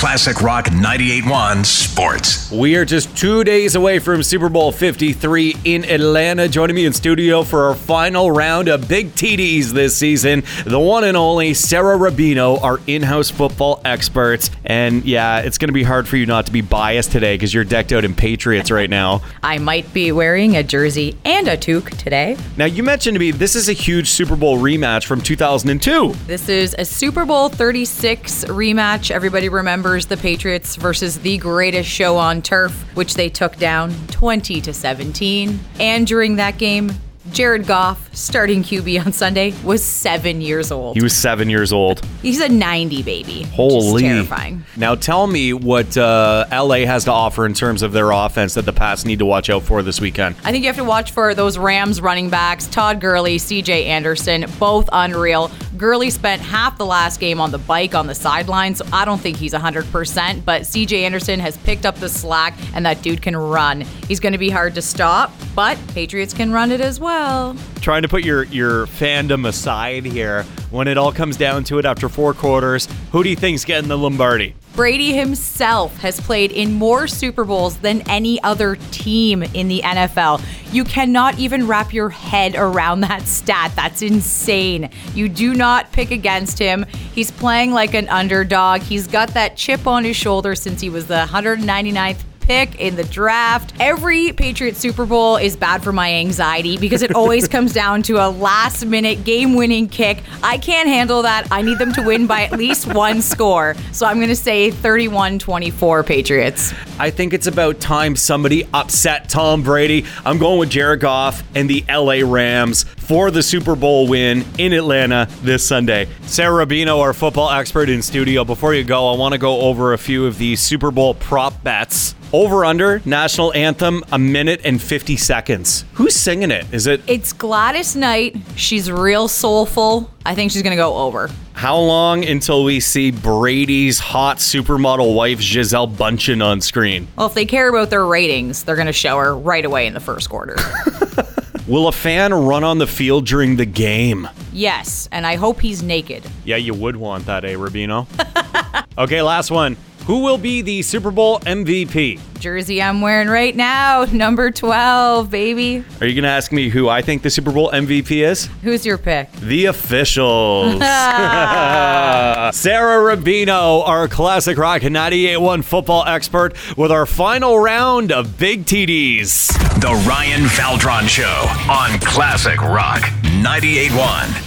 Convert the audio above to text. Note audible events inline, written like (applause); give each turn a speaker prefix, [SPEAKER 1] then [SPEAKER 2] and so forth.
[SPEAKER 1] Classic Rock 98.1 Sports.
[SPEAKER 2] We are just two days away from Super Bowl 53 in Atlanta. Joining me in studio for our final round of Big TDs this season, the one and only Sara Rubino, our in house football experts. And yeah, it's going to be hard for you not to be biased today because you're decked out in Patriots right now.
[SPEAKER 3] I might be wearing a jersey and a toque today.
[SPEAKER 2] Now, you mentioned to me this is a huge Super Bowl rematch from 2002.
[SPEAKER 3] This is a Super Bowl 36 rematch. Everybody remembers the Patriots versus the greatest show on turf, which they took down 20 to 17. And during that game, Jared Goff, starting QB on Sunday, was seven years old.
[SPEAKER 2] He was seven years old.
[SPEAKER 3] He's a 90 baby.
[SPEAKER 2] Holy.
[SPEAKER 3] Which is terrifying.
[SPEAKER 2] Now tell me what uh, LA has to offer in terms of their offense that the Pats need to watch out for this weekend.
[SPEAKER 3] I think you have to watch for those Rams running backs, Todd Gurley, CJ Anderson, both unreal. Gurley spent half the last game on the bike on the sideline, so I don't think he's 100%, but CJ Anderson has picked up the slack, and that dude can run. He's going to be hard to stop, but Patriots can run it as well.
[SPEAKER 2] Trying to put your, your fandom aside here, when it all comes down to it after four quarters, who do you think's getting the Lombardi?
[SPEAKER 3] Brady himself has played in more Super Bowls than any other team in the NFL. You cannot even wrap your head around (laughs) that stat. That's insane. You do not pick against him. He's playing like an underdog. He's got that chip on his shoulder since he was the 199th pick in the draft. Every Patriots Super Bowl is bad for my anxiety because it always (laughs) comes down to a last minute game winning kick. I can't handle that. I need them to win by at least one score. So I'm going to say 31 24 Patriots.
[SPEAKER 2] I think it's about time somebody upset Tom Brady. I'm going with Jared Goff and the LA Rams for the Super Bowl win in Atlanta this Sunday. Sara Rubino, our football expert in studio. Before you go, I want to go over a few of the Super Bowl prop bets. Over under national anthem a minute and 50 seconds. Who's singing it? Is it
[SPEAKER 3] It's Gladys Knight. She's real soulful. I think she's going to go over.
[SPEAKER 2] how long until we see Brady's hot supermodel wife Gisele Bundchen on screen?
[SPEAKER 3] Well, if they care about their ratings, they're going to show her right away in the first quarter. (laughs)
[SPEAKER 2] Will a fan run on the field during the game?
[SPEAKER 3] yes, and I hope he's naked.
[SPEAKER 2] Yeah, you would want that, eh, Rubino? (laughs) okay, last one. Who will be the Super Bowl MVP?
[SPEAKER 3] Jersey I'm wearing right now, (laughs) number 12, baby.
[SPEAKER 2] Are you going to ask me who I think the Super Bowl MVP is?
[SPEAKER 3] Who's your pick?
[SPEAKER 2] The officials. (laughs) (laughs) Sara Rubino, our classic rock 98.1 football expert, with our final round of Big TDs.
[SPEAKER 1] The Ryan Valdron Show on Classic Rock 98.1.